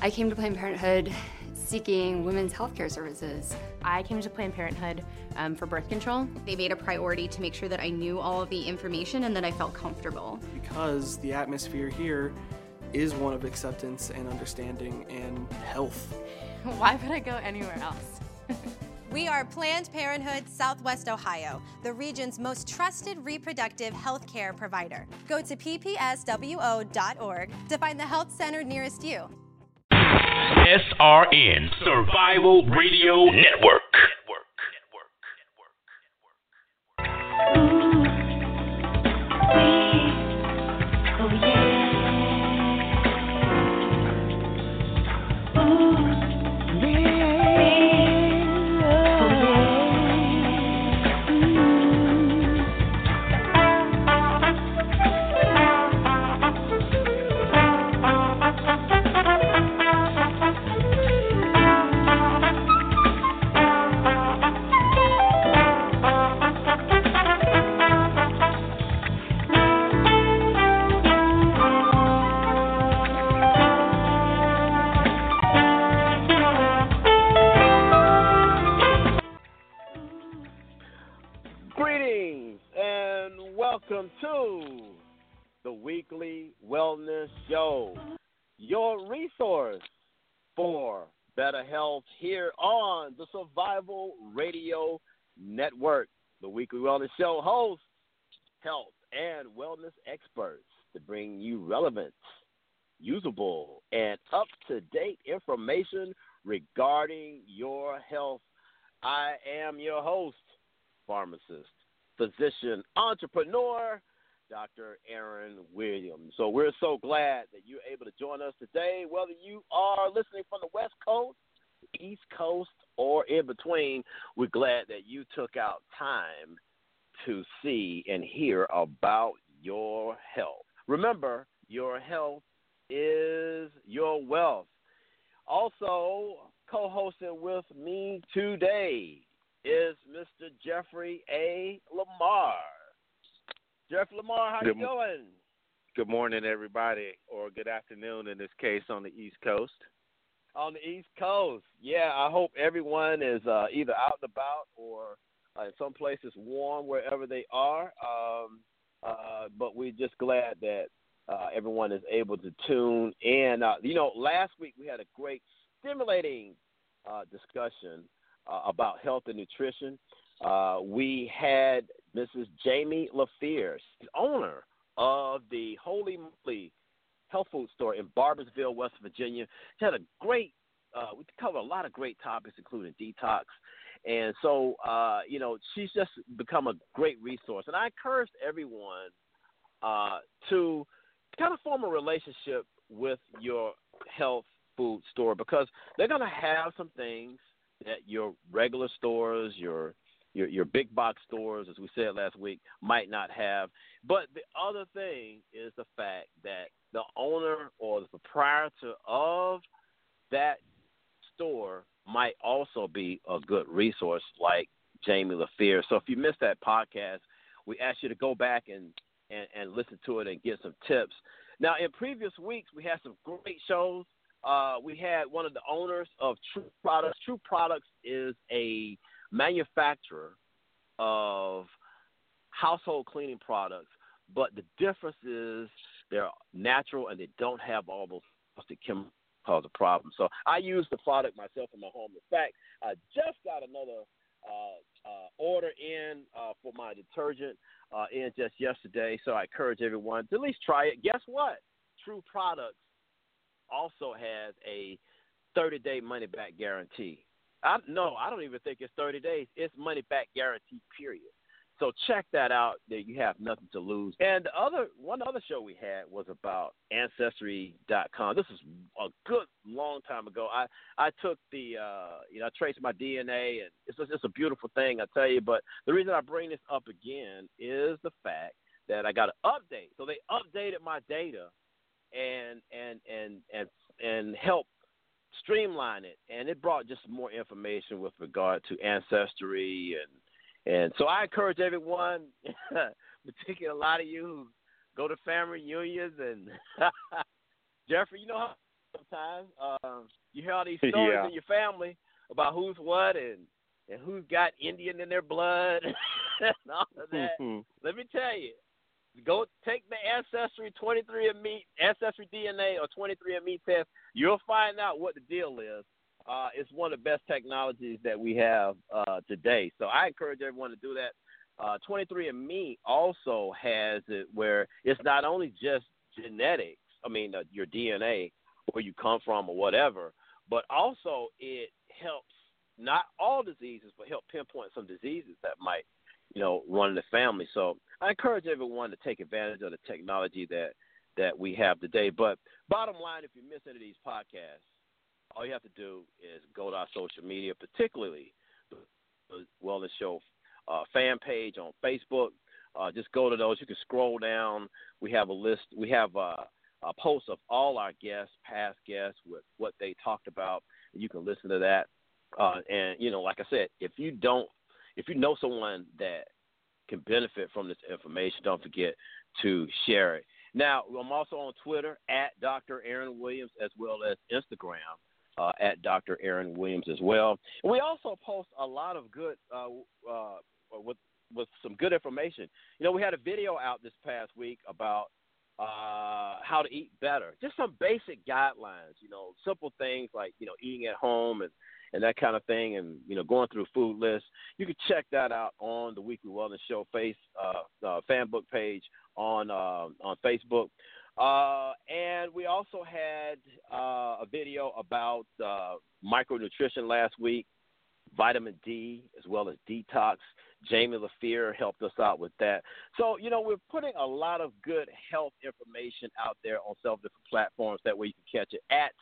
I came to Planned Parenthood seeking women's healthcare services. I came to Planned Parenthood um, for birth control. They made a priority to make sure that I knew all of the information and that I felt comfortable. Because the atmosphere here is one of acceptance and understanding and health. Why would I go anywhere else? We are Planned Parenthood Southwest Ohio, the region's most trusted reproductive health care provider. Go to ppswo.org to find the health center nearest you. SRN Survival Radio Network. Greetings weekly wellness show, your resource for better health here on the Survival Radio Network. The weekly wellness show hosts health and wellness experts to bring you relevant, usable, and up to date information regarding your health. I am your host, pharmacist, physician, entrepreneur, Dr. Aaron Williams. So we're so glad that you're able to join us today, whether you are listening from the West Coast, East Coast, or in between. We're glad that you took out time to see and hear about your health. Remember, your health is your wealth. Also, co hosting with me today is Mr. Jeffrey A. Lamar. Jeff Lamar, how Good you doing? Good morning, everybody, or good afternoon in this case on the East Coast. On the East Coast. Yeah, I hope everyone is uh, either out and about or uh, in some places warm wherever they are. Um, uh, but we're just glad that uh, everyone is able to tune in. Uh, you know, last week we had a great, stimulating uh, discussion uh, about health and nutrition. Uh, we had Mrs. Jamie LaFear, owner of the Holy Moly Health Food Store in Barboursville, West Virginia. She had a great, uh, we covered a lot of great topics, including detox. And so, uh, you know, she's just become a great resource. And I encourage everyone uh, to kind of form a relationship with your health food store because they're going to have some things that your regular stores, your your your big box stores, as we said last week, might not have. But the other thing is the fact that the owner or the proprietor of that store might also be a good resource, like Jamie LaFear. So if you missed that podcast, we ask you to go back and, and, and listen to it and get some tips. Now, in previous weeks, we had some great shows. Uh, we had one of the owners of True Products. True Products is a manufacturer of household cleaning products, but the difference is they're natural and they don't have all those toxic chemicals cause a problem. So I use the product myself in my home. In fact, I just got another uh, uh, order in uh, for my detergent uh, in just yesterday. So I encourage everyone to at least try it. Guess what? True Products also has a 30 day money back guarantee. I, no, I don't even think it's 30 days. It's money back guarantee, period. So check that out. That you have nothing to lose. And the other one other show we had was about ancestry.com. This is a good long time ago. I I took the uh, you know I traced my DNA and it's just, it's a beautiful thing I tell you. But the reason I bring this up again is the fact that I got an update. So they updated my data and and and and and helped streamline it and it brought just more information with regard to ancestry and and so I encourage everyone, particularly a lot of you who go to family reunions and Jeffrey, you know how sometimes. Um, you hear all these stories Yeah. in your family about who's what and and who's got Indian in their blood and all of that. Let me tell you, go take the ancestry 23andMe ancestry DNA or 23andMe test. You'll find out what the deal is. Uh, it's one of the best technologies that we have uh, today. So I encourage everyone to do that. Uh, 23andMe also has it where it's not only just genetics. I mean, uh, your DNA, where you come from or whatever, but also it helps not all diseases, but help pinpoint some diseases that might, you know, run in the family. So I encourage everyone to take advantage of the technology that that we have today. But bottom line, if you miss any of these podcasts, all you have to do is go to our social media, particularly the Wellness Show uh, fan page on Facebook. Uh, just go to those. You can scroll down. We have a list. We have uh, a post of all our guests, past guests, with what they talked about. You can listen to that. Uh, and you know, like I said, if you don't, if you know someone that can benefit from this information, don't forget to share it. Now, I'm also on Twitter at Dr. Aaron Williams as well as Instagram uh, at Dr. Aaron Williams as well. We also post a lot of good uh, uh, with with some good information. You know, we had a video out this past week about uh, how to eat better, just some basic guidelines. You know, simple things like you know eating at home and and that kind of thing, and you know going through food lists. You can check that out on the Weekly Wellness Show face uh, uh, fan book page on uh, on Facebook. Uh, and we also had uh, a video about uh, micronutrition last week, vitamin D as well as detox. Jamie LaFear helped us out with that. So, you know, we're putting a lot of good health information out there on several different platforms. That way you can catch it at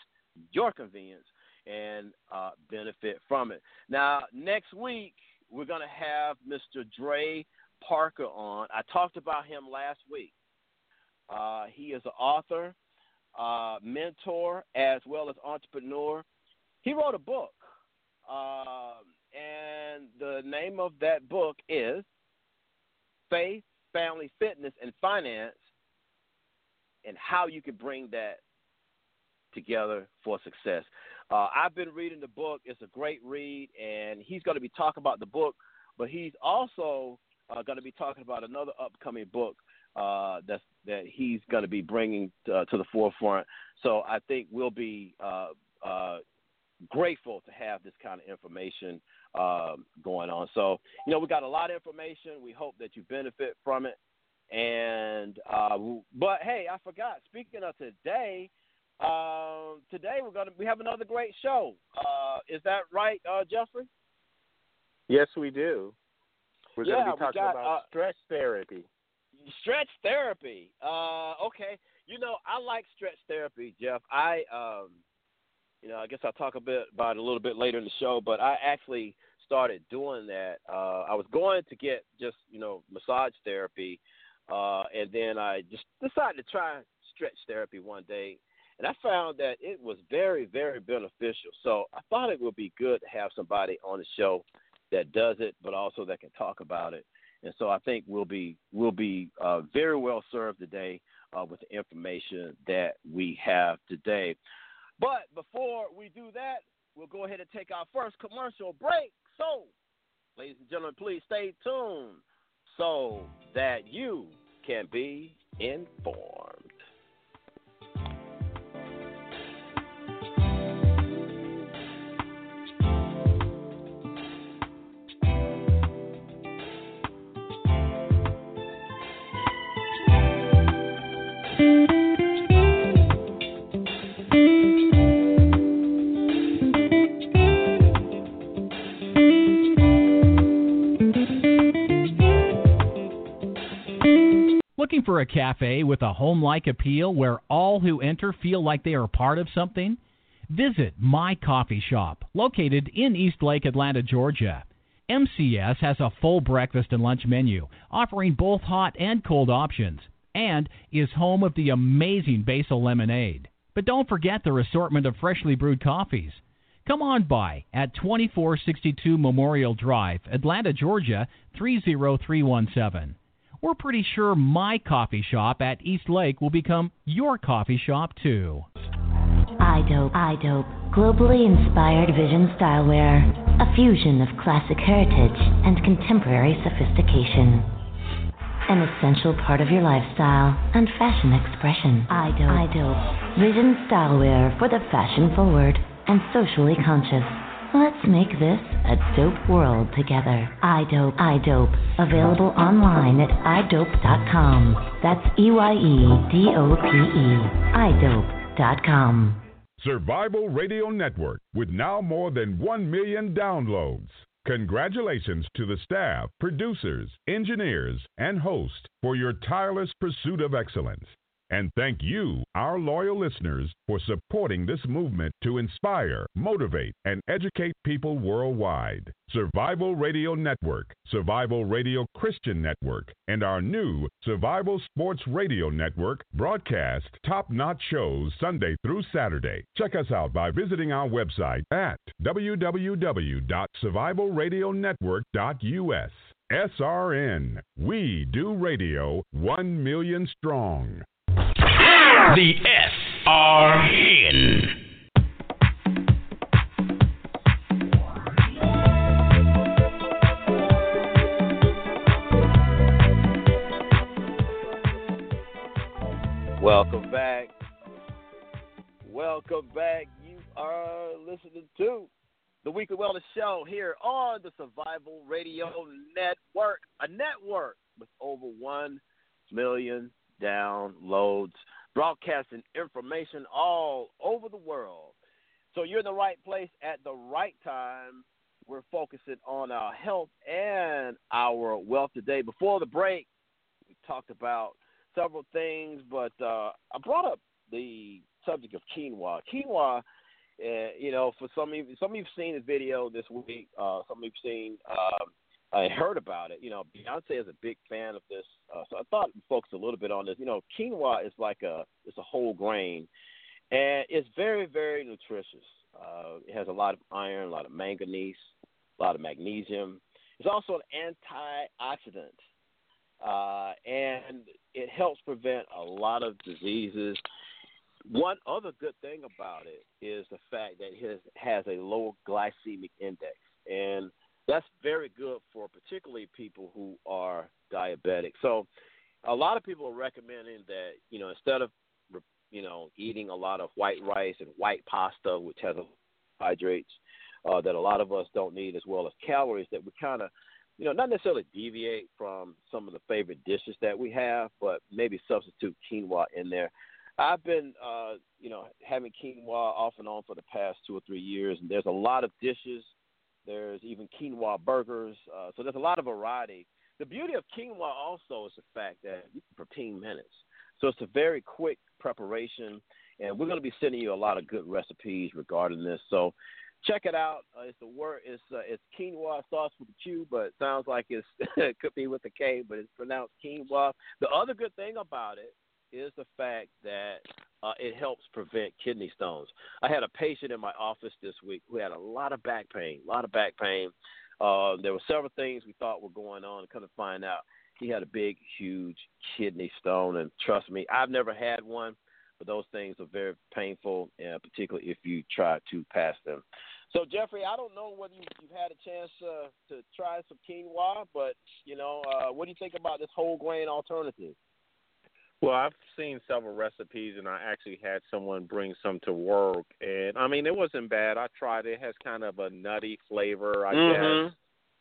your convenience and uh, benefit from it. Now, next week, we're going to have Mr. Dre Parker on. I talked about him last week. Uh, he is an author, uh, mentor, as well as entrepreneur. He wrote a book, um, and the name of that book is Faith, Family, Fitness, and Finance, and how you can bring that together for success. Uh, I've been reading the book. It's a great read, and he's going to be talking about the book, but he's also uh, going to be talking about another upcoming book uh, that's, that he's going to be bringing to, to the forefront. So I think we'll be uh, uh, grateful to have this kind of information um, going on. So, you know, we got a lot of information. We hope that you benefit from it. And, uh, but hey, I forgot. Speaking of today, um, today we're gonna we have another great show. Uh, is that right, uh, Jeffrey? Yes, we do. We're Yeah, going to be talking got, about uh, stretch therapy. Stretch therapy. Uh, okay. You know, I like stretch therapy, Jeff. I, um, you know, I guess I'll talk a bit about it a little bit later in the show, but I actually started doing that. Uh, I was going to get just, you know, massage therapy, uh, and then I just decided to try stretch therapy one day, and I found that it was very, very beneficial. So I thought it would be good to have somebody on the show that does it, but also that can talk about it. And so I think we'll be we'll be uh, very well served today uh, with the information that we have today. But before we do that, we'll go ahead and take our first commercial break. So, ladies and gentlemen, please stay tuned so that you can be informed. For a cafe with a home like appeal where all who enter feel like they are part of something? Visit My Coffee Shop, located in Eastlake, Atlanta, Georgia. MCS has a full breakfast and lunch menu, offering both hot and cold options, and is home of the amazing basil lemonade. But don't forget their assortment of freshly brewed coffees. Come on by at 2462 Memorial Drive, Atlanta, Georgia 30317. We're pretty sure my coffee shop at East Lake will become your coffee shop too. EyeDope. EyeDope. Globally inspired vision stylewear. A fusion of classic heritage and contemporary sophistication. An essential part of your lifestyle and fashion expression. EyeDope. EyeDope. Vision stylewear for the fashion forward and socially conscious. Let's make this a dope world together. EyeDope. EyeDope. Available online at EyeDope.com. That's E Y E D O P E. EyeDope.com. Survival Radio Network with now more than 1 million downloads. Congratulations to the staff, producers, engineers, and hosts for your tireless pursuit of excellence. And thank you, our loyal listeners, for supporting this movement to inspire, motivate, and educate people worldwide. Survival Radio Network, Survival Radio Christian Network, and our new Survival Sports Radio Network broadcast top notch shows Sunday through Saturday. Check us out by visiting our website at www.survivalradionetwork.us. SRN, we do radio 1 million strong. The SRN. Welcome back. Welcome back. You are listening to the Weekly Wellness Show here on the Survival Radio Network, a network with over 1 million downloads, broadcasting information all over the world. So you're in the right place at the right time. We're focusing on our health and our wealth today. Before the break, we talked about several things, but uh, I brought up the subject of quinoa. Quinoa, uh, you know, for some of you, some of you've seen the video this week. Uh, some of you've seen, um, I heard about it. You know, Beyonce is a big fan of this, uh, so I thought we'd focus a little bit on this. You know, quinoa is like a it's a whole grain, and it's very very nutritious. Uh, it has a lot of iron, a lot of manganese, a lot of magnesium. It's also an antioxidant, uh, and it helps prevent a lot of diseases. One other good thing about it is the fact that it has, has a low glycemic index, and that's very good for particularly people who are diabetic. So, a lot of people are recommending that you know instead of you know eating a lot of white rice and white pasta, which has carbohydrates uh, that a lot of us don't need, as well as calories, that we kind of you know, not necessarily deviate from some of the favorite dishes that we have, but maybe substitute quinoa in there. I've been, uh, you know, having quinoa off and on for the past two or three years, and there's a lot of dishes. There's even quinoa burgers, uh, so there's a lot of variety. The beauty of quinoa also is the fact that you can 15 minutes, so it's a very quick preparation, and we're going to be sending you a lot of good recipes regarding this. So check it out. Uh, it's the word. It's uh, it's quinoa. Starts with a Q, but it sounds like it's it could be with a K, but it's pronounced quinoa. The other good thing about it is the fact that uh, it helps prevent kidney stones. I had a patient in my office this week who had a lot of back pain, a lot of back pain. Uh, there were several things we thought were going on. Couldn't find out he had a big, huge kidney stone, and trust me, I've never had one but those things are very painful, uh, particularly if you try to pass them. So, Jeffrey, I don't know whether you, have had a chance uh, to try some quinoa, but you know, uh, what do you think about this whole grain alternative? Well, I've seen several recipes, and I actually had someone bring some to work, and I mean, it wasn't bad. I tried it; it has kind of a nutty flavor, I mm-hmm. guess.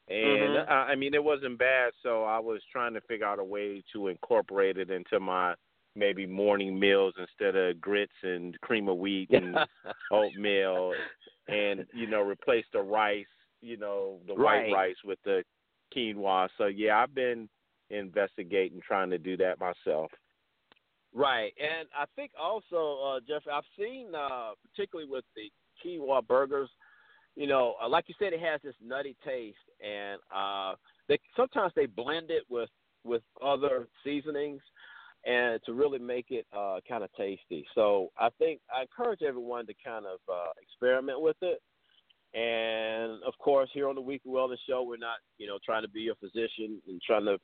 And mm-hmm. I, I mean, it wasn't bad. So I was trying to figure out a way to incorporate it into my maybe morning meals instead of grits and cream of wheat and oatmeal and you know replace the rice you know the right. white rice with the quinoa so yeah i've been investigating trying to do that myself right and i think also uh jeff i've seen uh particularly with the quinoa burgers you know uh, like you said it has this nutty taste and uh they sometimes they blend it with with other seasonings and to really make it uh, kind of tasty. So I think I encourage everyone to kind of uh, experiment with it. And of course, here on the Weekly Wellness Show, we're not, you know, trying to be a physician and trying to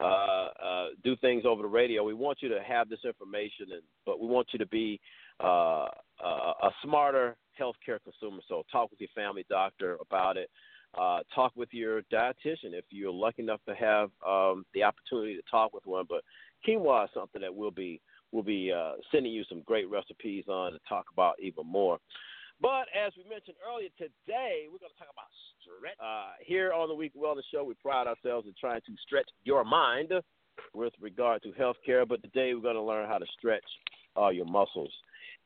uh, uh, do things over the radio. We want you to have this information, and, but we want you to be uh, a smarter healthcare consumer. So talk with your family doctor about it. Uh, talk with your dietitian if you're lucky enough to have um, the opportunity to talk with one. But quinoa is something that we'll be we'll be uh, sending you some great recipes on to talk about even more. But as we mentioned earlier today, we're going to talk about Uh, here on the Week Wellness Show, we pride ourselves in trying to stretch your mind with regard to healthcare. But today, we're going to learn how to stretch uh, your muscles.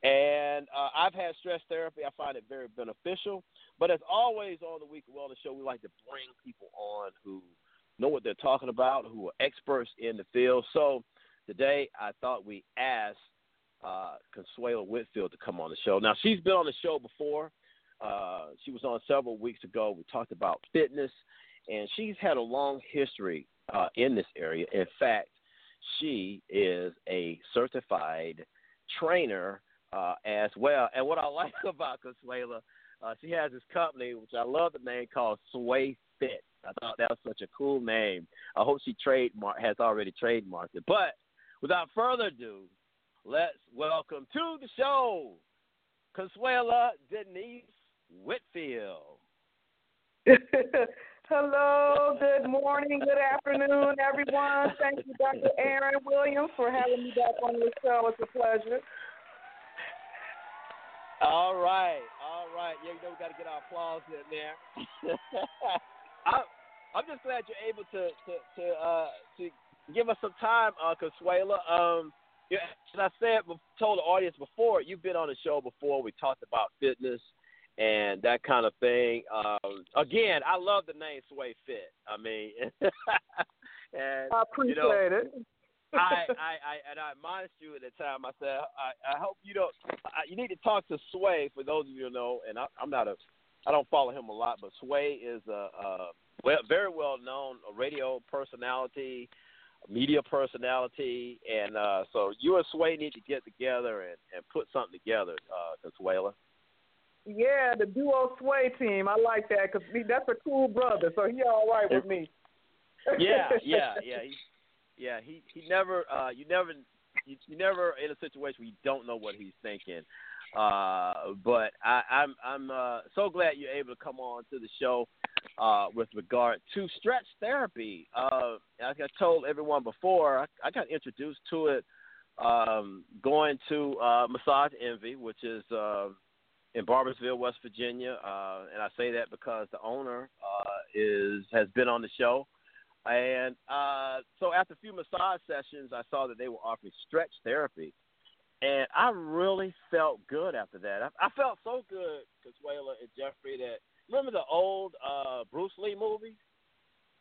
And uh, I've had stress therapy. I find it very beneficial. But as always on the Week Wellness Show, we like to bring people on who know what they're talking about, who are experts in the field. So today, I thought we asked uh, Consuelo Whitfield to come on the show. Now, she's been on the show before. Uh, she was on several weeks ago. We talked about fitness, and she's had a long history uh, in this area. In fact, she is a certified trainer uh, as well. And what I like about Consuela, uh, she has this company, which I love the name called Sway Fit. I thought that was such a cool name. I hope she trademark has already trademarked it. But without further ado, let's welcome to the show Consuela Denise Whitfield. Hello, good morning, good afternoon, everyone. Thank you, Dr. Aaron Williams, for having me back on the show. It's a pleasure. All right, all right. Yeah, you know we got to get our applause in there. I, I'm just glad you're able to to to uh, to give us some time, uh, Consuela. Um, yeah, as I said, told the audience before, you've been on the show before. We talked about fitness and that kind of thing. Um, again, I love the name Sway Fit. I mean, and I appreciate you know, it. I, I, I, and I admonished you at the time. I said, I, I hope you don't. I, you need to talk to Sway. For those of you who know, and I, I'm not a, I don't follow him a lot, but Sway is a, a well, very well known radio personality, media personality, and uh, so you and Sway need to get together and, and put something together, uh, Consuela. Yeah, the duo Sway team. I like that because that's a cool brother, so he all right with me. yeah, yeah, yeah. He, yeah, he he never uh you never you, you never in a situation where you don't know what he's thinking. Uh but I I'm I'm uh so glad you're able to come on to the show uh with regard to stretch therapy. Uh like I told everyone before, I, I got introduced to it um going to uh Massage Envy, which is uh in Barboursville, West Virginia, uh, and I say that because the owner uh, is has been on the show, and uh, so after a few massage sessions, I saw that they were offering stretch therapy, and I really felt good after that. I, I felt so good, Consuela and Jeffrey, that remember the old uh, Bruce Lee movies,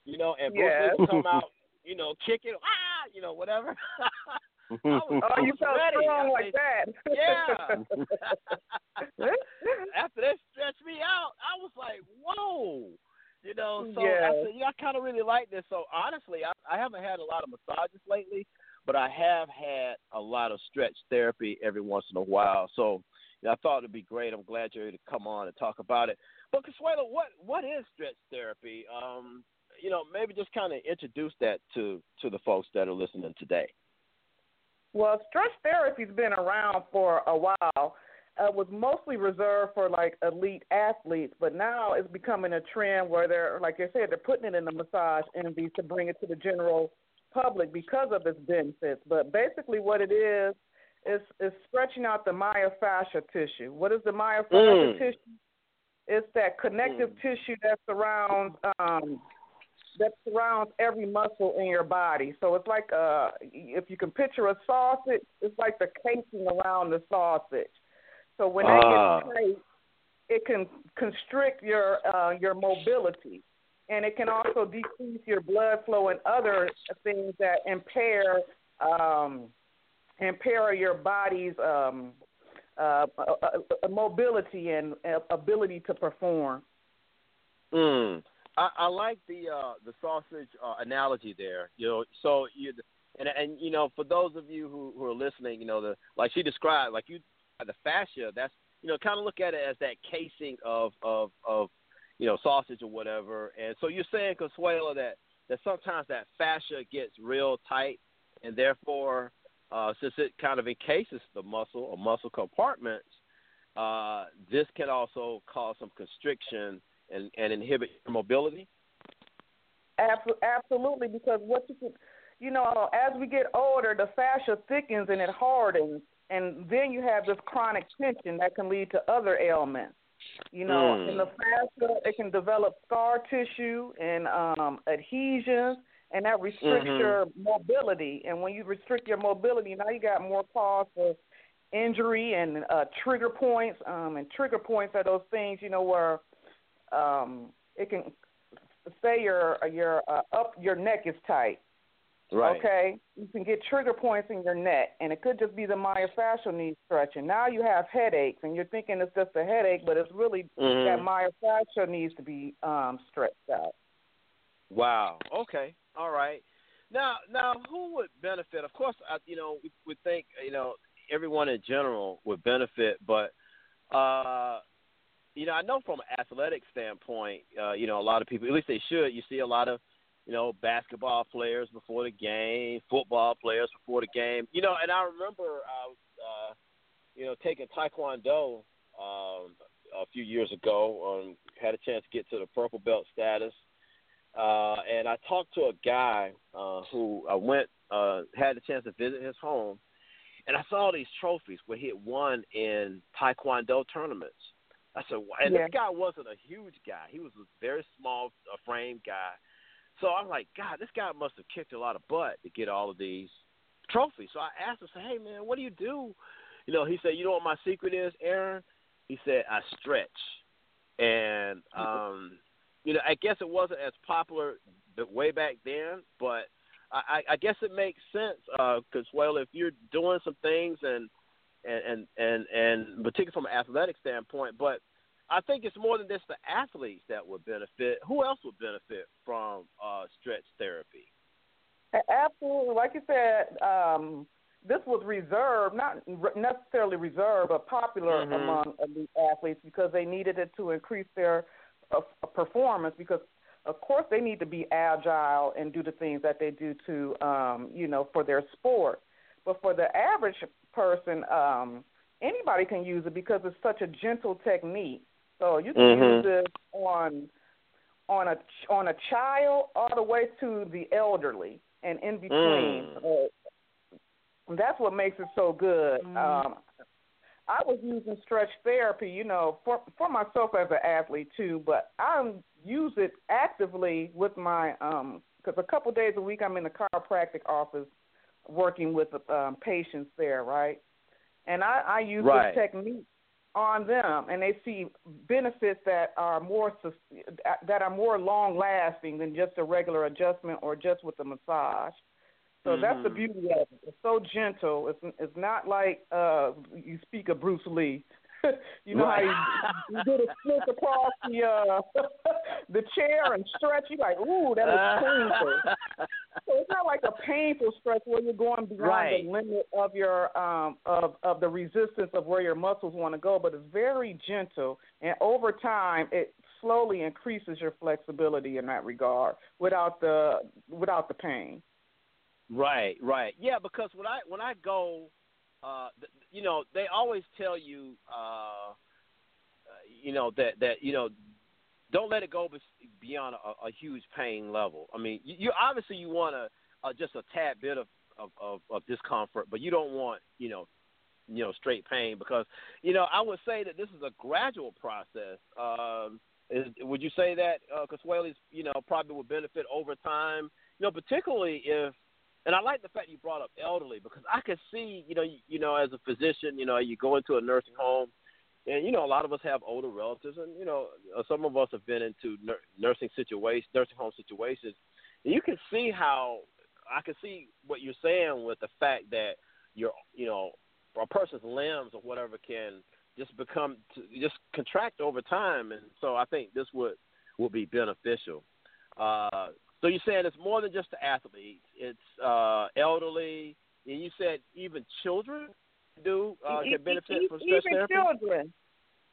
you know, and Bruce yes. Lee would come out, you know, kicking, ah, you know, whatever. was, oh, you felt ready. strong like that. Yeah. After they stretched me out, I was like, whoa. You know, so yeah. I said, yeah, I kind of really like this. So honestly, I, I haven't had a lot of massages lately, but I have had a lot of stretch therapy every once in a while. So you know, I thought it'd be great. I'm glad you're able to come on and talk about it. But Consuelo, what what is stretch therapy? Um, you know, maybe just kind of introduce that to to the folks that are listening today. Well, stretch therapy's been around for a while. Uh, was mostly reserved for like elite athletes, but now it's becoming a trend where they're, like I said, they're putting it in the massage envy to bring it to the general public because of its benefits. But basically, what it is is is stretching out the myofascial tissue. What is the myofascial Mm. tissue? It's that connective tissue that surrounds um, that surrounds every muscle in your body. So it's like uh, if you can picture a sausage, it's like the casing around the sausage. So when that Ah. gets tight, it can constrict your uh, your mobility, and it can also decrease your blood flow and other things that impair um, impair your body's um, uh, uh, uh, mobility and uh, ability to perform. Mm. I, I like the uh, the sausage uh, analogy there. You know, so you and and you know, for those of you who, who are listening, you know, the like she described, like you the fascia. That's you know, kind of look at it as that casing of of of you know sausage or whatever. And so you're saying, Consuelo, that that sometimes that fascia gets real tight, and therefore, uh, since it kind of encases the muscle or muscle compartments, uh, this can also cause some constriction and, and inhibit your mobility. Absolutely, because what you you know, as we get older, the fascia thickens and it hardens, and then you have this chronic tension that can lead to other ailments. You know, mm. in the fascia, it can develop scar tissue and um, adhesions, and that restricts mm-hmm. your mobility. And when you restrict your mobility, now you got more cause for injury and uh, trigger points. Um, and trigger points are those things, you know, where um, it can say your your uh, up your neck is tight. Right. Okay, you can get trigger points in your neck, and it could just be the myofascial needs stretching. Now you have headaches, and you're thinking it's just a headache, but it's really mm-hmm. that myofascial needs to be um, stretched out. Wow. Okay. All right. Now, now, who would benefit? Of course, I, you know, we would think, you know, everyone in general would benefit, but, uh, you know, I know from an athletic standpoint, uh, you know, a lot of people, at least they should. You see a lot of you know, basketball players before the game, football players before the game. You know, and I remember I was, uh, you know, taking Taekwondo um, a few years ago. Um, had a chance to get to the purple belt status, uh, and I talked to a guy uh, who I went uh, had a chance to visit his home, and I saw these trophies where he had won in Taekwondo tournaments. I said, and yeah. this guy wasn't a huge guy; he was a very small uh, frame guy so I'm like, God, this guy must have kicked a lot of butt to get all of these trophies. So I asked him, say, Hey man, what do you do? You know, he said, You know what my secret is, Aaron? He said, I stretch. And um, you know, I guess it wasn't as popular way back then, but I, I guess it makes sense because, uh, well, if you're doing some things and and and and, and particularly from an athletic standpoint, but I think it's more than just the athletes that would benefit. Who else would benefit from uh, stretch therapy? Absolutely, like you said, um, this was reserved, not necessarily reserved, but popular mm-hmm. among elite athletes because they needed it to increase their uh, performance. Because of course they need to be agile and do the things that they do to, um, you know, for their sport. But for the average person, um, anybody can use it because it's such a gentle technique. So you can mm-hmm. use this on on a on a child all the way to the elderly and in between. Mm. Uh, that's what makes it so good. Mm. Um, I was using stretch therapy, you know, for for myself as an athlete too, but I use it actively with my um because a couple days a week I'm in the chiropractic office working with um, patients there, right? And I, I use right. this technique on them and they see benefits that are more that are more long lasting than just a regular adjustment or just with a massage. So mm-hmm. that's the beauty of it. It's so gentle. It's it's not like uh you speak of Bruce Lee. you know right. how you, you do the split across the uh the chair and stretch. You like, ooh, that is painful. so it's not like a painful stretch where you're going beyond right. the limit of your um of of the resistance of where your muscles want to go, but it's very gentle and over time it slowly increases your flexibility in that regard without the without the pain. Right, right. Yeah, because when I when I go uh, you know, they always tell you, uh, you know, that that you know, don't let it go beyond a, a huge pain level. I mean, you, you obviously you want a, a just a tad bit of, of, of, of discomfort, but you don't want you know, you know, straight pain because you know I would say that this is a gradual process. Um, is, would you say that uh, Consuelos, you know, probably would benefit over time? You know, particularly if and I like the fact you brought up elderly because I could see, you know, you, you know, as a physician, you know, you go into a nursing home, and you know, a lot of us have older relatives, and you know, uh, some of us have been into nur- nursing situations, nursing home situations, and you can see how I can see what you're saying with the fact that your, you know, a person's limbs or whatever can just become just contract over time, and so I think this would would be beneficial. Uh, so you're saying it's more than just the athletes; it's uh, elderly, and you said even children do uh, can benefit even, from stretch even therapy. children.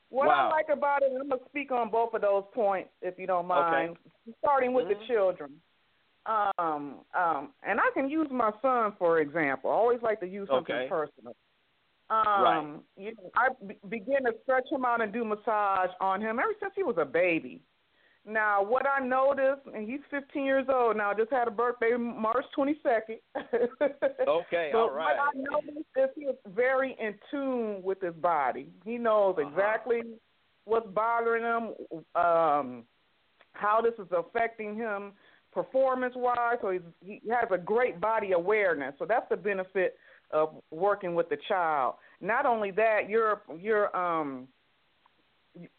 What wow. I like about it, I'm gonna speak on both of those points, if you don't mind. Okay. Starting with mm-hmm. the children. Um, um, and I can use my son for example. I always like to use something Okay. personal. Um, Right. you know, I be- began to stretch him out and do massage on him ever since he was a baby. Now, what I noticed, and he's 15 years old now, just had a birthday March 22nd. Okay, all right. what I noticed is he was very in tune with his body. He knows Uh-huh. exactly what's bothering him, um, how this is affecting him performance wise. So he's, he has a great body awareness. So that's the benefit of working with the child. Not only that, you're you're um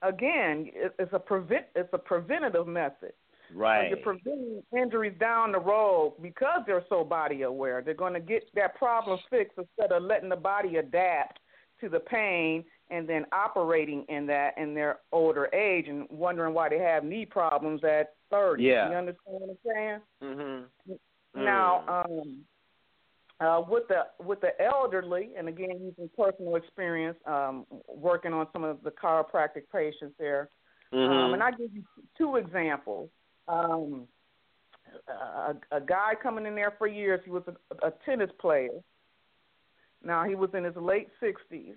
again it's a prevent it's a preventative method. So Right. you're preventing injuries down the road because they're so body aware. They're going to get that problem fixed instead of letting the body adapt to the pain and then operating in that in their older age and wondering why they have knee problems at 30. Yeah. You understand what I'm saying? Mm-hmm. Now, um, uh, with the with the elderly, and again using personal experience, um, working on some of the chiropractic patients there, um, Mhm. and I give you two examples. Um, a, a guy coming in there for years. He was a, a tennis player. Now he was in his late sixties.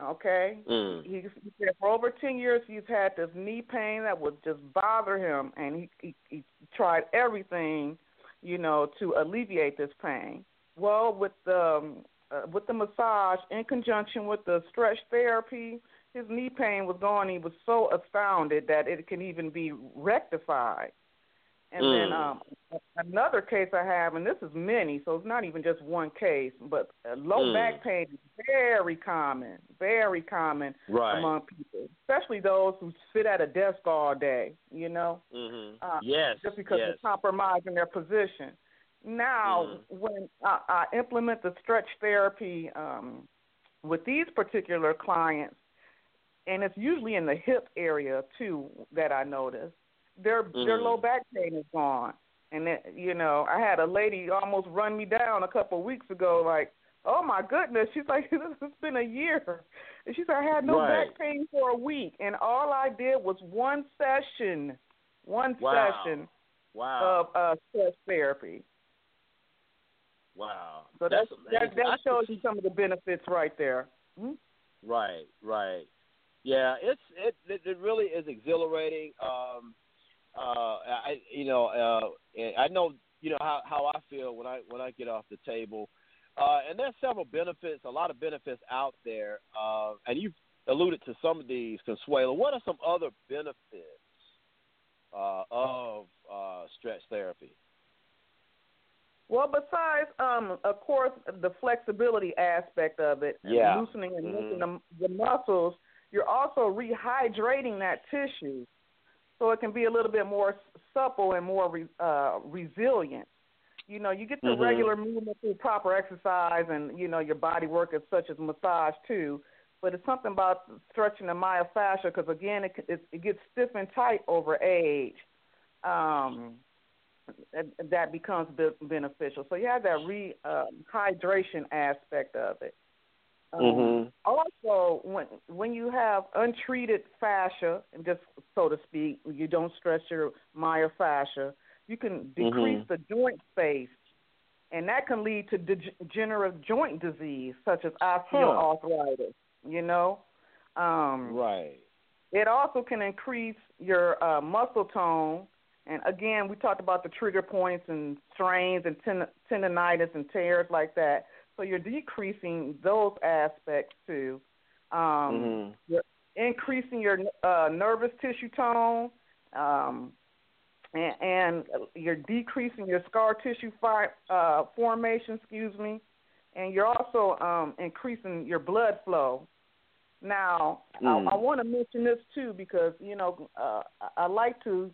Okay, Mm. he, he said for over ten years he's had this knee pain that would just bother him, and he, he he tried everything, you know, to alleviate this pain. Well, with the um, uh, with the massage in conjunction with the stretch therapy, his knee pain was gone. He was so astounded that it can even be rectified. And then Mm. um, another case I have, and this is many, so it's not even just one case, but uh, low Mm. back pain is very common, very common Right. among people, especially those who sit at a desk all day. You know, Mhm. uh, yes. just because yes. they're compromising their position. Now, Mhm. when I, I implement the stretch therapy um, with these particular clients, and it's usually in the hip area too that I notice, their their Mhm. low back pain is gone. And it, you know, I had a lady almost run me down a couple of weeks ago, like, "Oh my goodness!" She's like, "This has been a year," and she said, "I had no Right. back pain for a week, and all I did was one session, one Wow. session Wow. of uh, stretch therapy." Wow. So That's that's, that that shows you some of the benefits right there. Hmm? Right, right. Yeah, it's it it, it really is exhilarating. Um uh I you know, uh I know you know how how I feel when I when I get off the table. Uh and there's several benefits, a lot of benefits out there. Uh and you've alluded to some of these, Consuelo. What are some other benefits uh of uh stretch therapy? Well, besides, um, of course, the flexibility aspect of it, and Yeah. loosening and Mhm. the, the muscles, you're also rehydrating that tissue, so it can be a little bit more supple and more re, uh, resilient. You know, you get the Mhm. regular movement through proper exercise, and you know your body work is such as massage too. But it's something about stretching the myofascia because again, it, it it gets stiff and tight over age. Um, and that becomes be- beneficial. So you have that rehydration aspect of it. Um, Mhm. Also, when when you have untreated fascia, and just so to speak, you don't stress your myofascia, you can decrease Mhm. the joint space, and that can lead to degenerative joint disease such as osteoarthritis. You know, um, Right. it also can increase your uh, muscle tone. And again, we talked about the trigger points and strains and ten- tendonitis and tears like that. So you're decreasing those aspects too. Um, Mhm. You're increasing your uh, nervous tissue tone, um, and, and you're decreasing your scar tissue fi- uh, formation. Excuse me, and you're also um, increasing your blood flow. Now, Mm. I, I want to mention this too because you know uh, I, I like to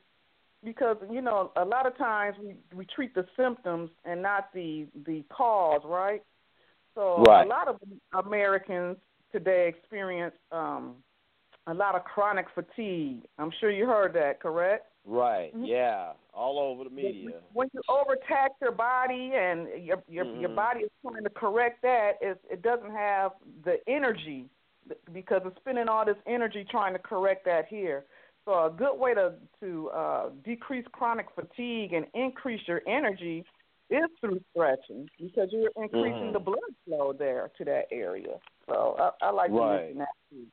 because you know a lot of times we we treat the symptoms and not the the cause, right? So Right. a lot of Americans today experience um, a lot of chronic fatigue. I'm sure you heard that, correct? Right. Mhm. Yeah. All over the media. When you overtax your body and your your your Mhm. body is trying to correct that, it it doesn't have the energy because it's spending all this energy trying to correct that here. So a good way to to uh, decrease chronic fatigue and increase your energy is through stretching because you're increasing Mhm. the blood flow there to that area. So I, I like Right. mention that too.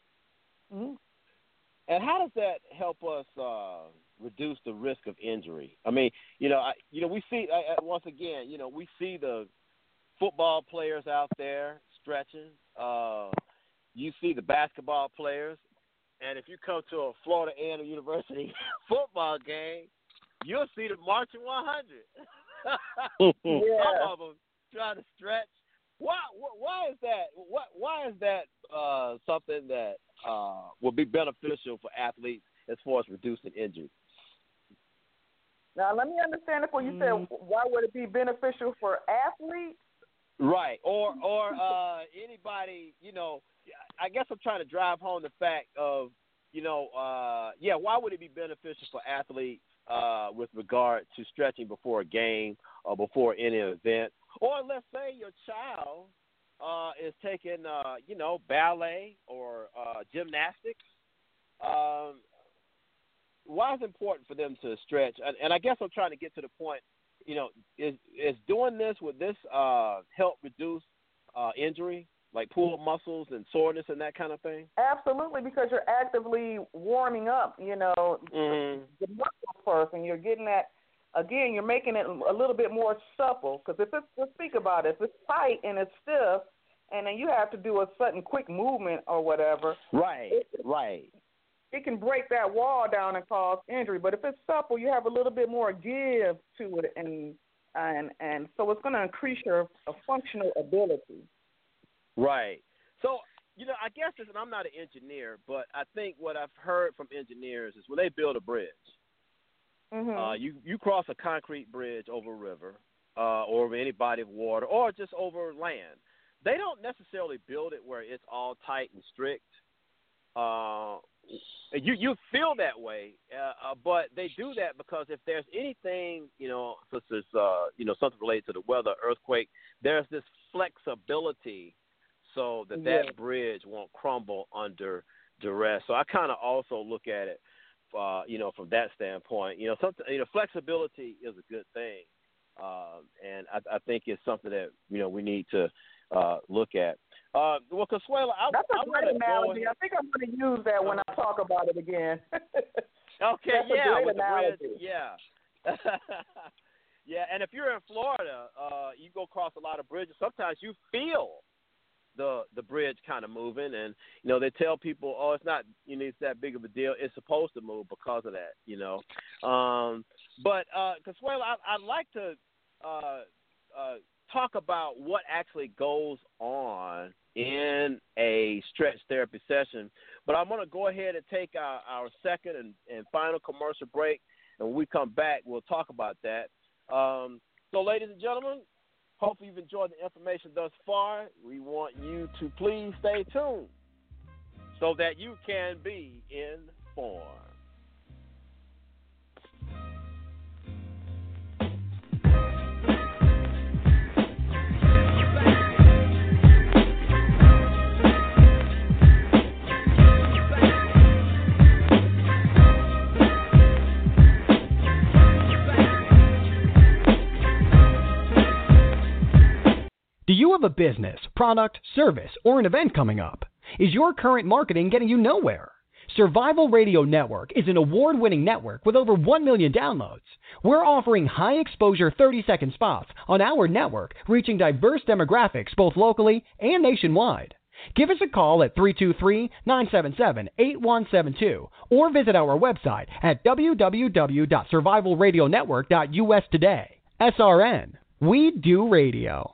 hmm And how does that help us uh, reduce the risk of injury? I mean, you know, I, you know, we see I, I, once again, you know, we see the football players out there stretching. Uh, you see the basketball players, and if you come to a Florida A&M University football game, you'll see the marching 100. Yeah. Some of them trying to stretch. Why? Why is that? What? Why is that uh, something that uh, will be beneficial for athletes as far as reducing injury? Now let me understand if when you said why would it be beneficial for athletes? Right. Or or uh, anybody, you know, I guess I'm trying to drive home the fact of, you know, uh, yeah, why would it be beneficial for athletes uh, with regard to stretching before a game or before any event? Or let's say your child uh, is taking, uh, you know, ballet or uh, gymnastics. Um, why is it important for them to stretch? And, and I guess I'm trying to get to the point you know, is is doing this with this uh help reduce uh injury, like pulled muscles and soreness and that kind of thing? Absolutely, because you're actively warming up, you know, Mhm. the muscle first, and you're getting that. Again, you're making it a little bit more supple. Because if it's, let's think about it, if it's tight and it's stiff, and then you have to do a sudden quick movement or whatever, Right, right. it can break that wall down and cause injury. But if it's supple, you have a little bit more give to it, and and and so it's going to increase your uh, functional ability. Right. So, you know, I guess this, and I'm not an engineer, but I think what I've heard from engineers is when they build a bridge, Mm-hmm. uh, you you cross a concrete bridge over a river, uh, or over any body of water, or just over land. They don't necessarily build it where it's all tight and strict. Uh, you you feel that way, uh, uh, but they do that because if there's anything, you know, such as uh, you know something related to the weather, earthquake, there's this flexibility so that Yeah. that bridge won't crumble under duress. So I kind of also look at it, uh, you know, from that standpoint. You know, you know, flexibility is a good thing, um, and I, I think it's something that you know we need to uh, look at. Uh, well, Consuela, I, That's I a great wanna analogy. I think I'm going to use that when I talk about it again. Okay, That's a yeah, great with bridge, analogy. yeah. yeah, and if you're in Florida, uh, you go across a lot of bridges. Sometimes you feel the the bridge kind of moving, and you know they tell people, oh, it's not you know it's that big of a deal. It's supposed to move because of that, you know. Um, but uh, Consuelo, I, I'd like to uh, uh, talk about what actually goes on in a stretch therapy session. But I'm going to go ahead and take our, our second and, and final commercial break. And when we come back, we'll talk about that. Um, so, ladies and gentlemen, hopefully you've enjoyed the information thus far. We want you to please stay tuned so that you can be informed. Do you have a business, product, service, or an event coming up? Is your current marketing getting you nowhere? Survival Radio Network is an award winning network with over 1 million downloads. We're offering high exposure 30 second spots on our network, reaching diverse demographics both locally and nationwide. Give us a call at 323 977 8172 or visit our website at www.survivalradionetwork.us today. SRN. We do radio.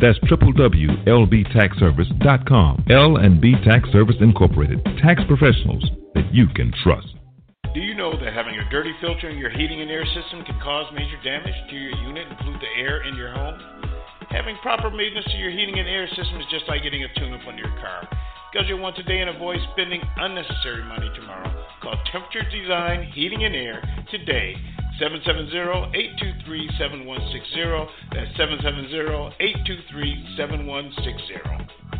That's www.lbtaxservice.com. L&B Tax Service Incorporated. Tax professionals that you can trust. Do you know that having a dirty filter in your heating and air system can cause major damage to your unit and pollute the air in your home? Having proper maintenance to your heating and air system is just like getting a tune up on your car. Schedule one today and avoid spending unnecessary money tomorrow. Call Temperature Design Heating and Air today. 770-823-7160. That's 770-823-7160.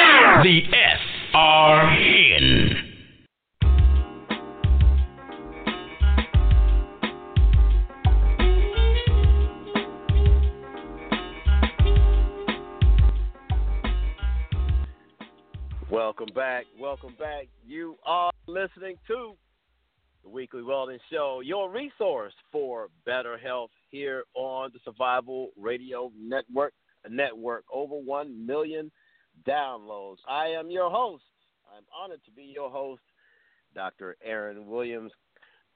The SRN. Welcome back. Welcome back. You are listening to the Weekly Wellness Show, your resource for better health here on the Survival Radio Network, a network over 1 million downloads. I am your host. I'm honored to be your host, Dr. Aaron Williams.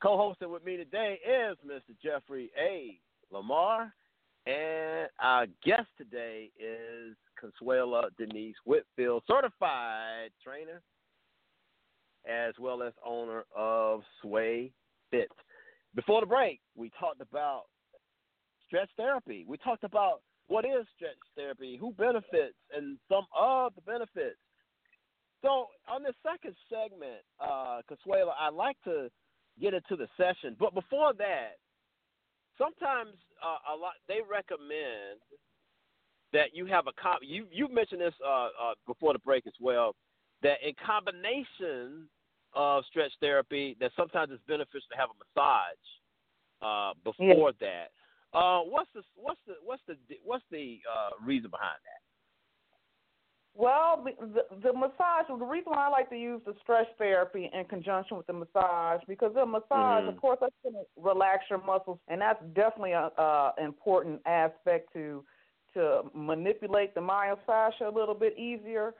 Co hosting with me today is Mr. Jeffrey A. Lamar. And our guest today is Consuela Denise Whitfield, certified trainer, as well as owner of Sway Fit. Before the break, we talked about stretch therapy. We talked about what is stretch therapy, who benefits, and some of the benefits. So on the second segment, uh, Consuela, I'd like to get into the session, but before that, sometimes uh, a lot they recommend that you have a com- you you mentioned this uh, uh, before the break as well that in combination of stretch therapy that sometimes it's beneficial to have a massage uh, before yeah. that. Uh, what's the what's the what's the what's the uh, reason behind that? Well, the, the massage. The reason why I like to use the stretch therapy in conjunction with the massage because the massage, mm-hmm. of course, that's going to relax your muscles, and that's definitely a, a important aspect to to manipulate the myofascia a little bit easier.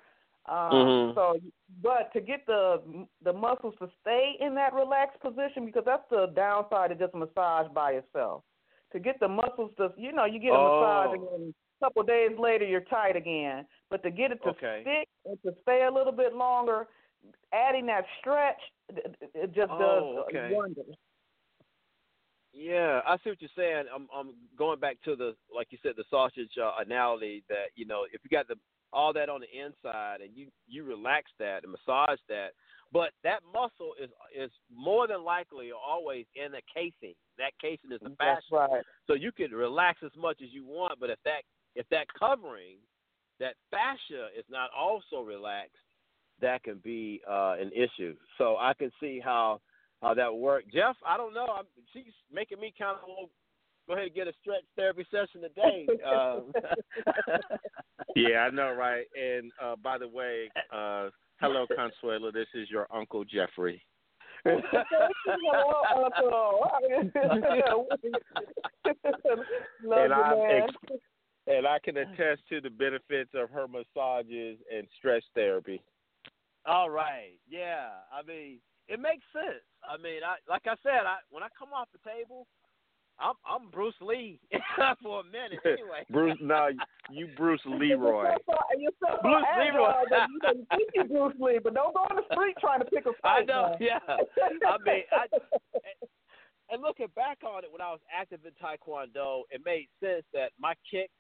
Um, mm-hmm. So, but to get the the muscles to stay in that relaxed position, because that's the downside of just massage by itself to get the muscles to you know you get a oh. massage and a couple of days later you're tight again. But to get it to okay. stick and to stay a little bit longer, adding that stretch, it just oh, does okay. wonders. Yeah, I see what you're saying. I'm I'm going back to the like you said the sausage uh, analogy that you know if you got the all that on the inside and you you relax that and massage that, but that muscle is is more than likely always in the casing. That casing is the fascia. Right. So you can relax as much as you want, but if that if that covering, that fascia is not also relaxed, that can be uh, an issue. So I can see how how that would work. Jeff, I don't know. I'm, she's making me kind of go ahead and get a stretch therapy session today. um. yeah, I know, right? And uh, by the way, uh, Hello, Consuela. This is your Uncle Jeffrey. and I ex- and I can attest to the benefits of her massages and stretch therapy. All right, yeah. I mean, it makes sense. I mean, I like I said, I when I come off the table, I'm I'm Bruce Lee for a minute anyway. Bruce, no, you Bruce Leroy. You're so, Bruce Leroy. you, you think you Bruce Lee, but don't go on the street trying to pick a fight. I know. Man. Yeah. I mean, I, and, and looking back on it, when I was active in Taekwondo, it made sense that my kicks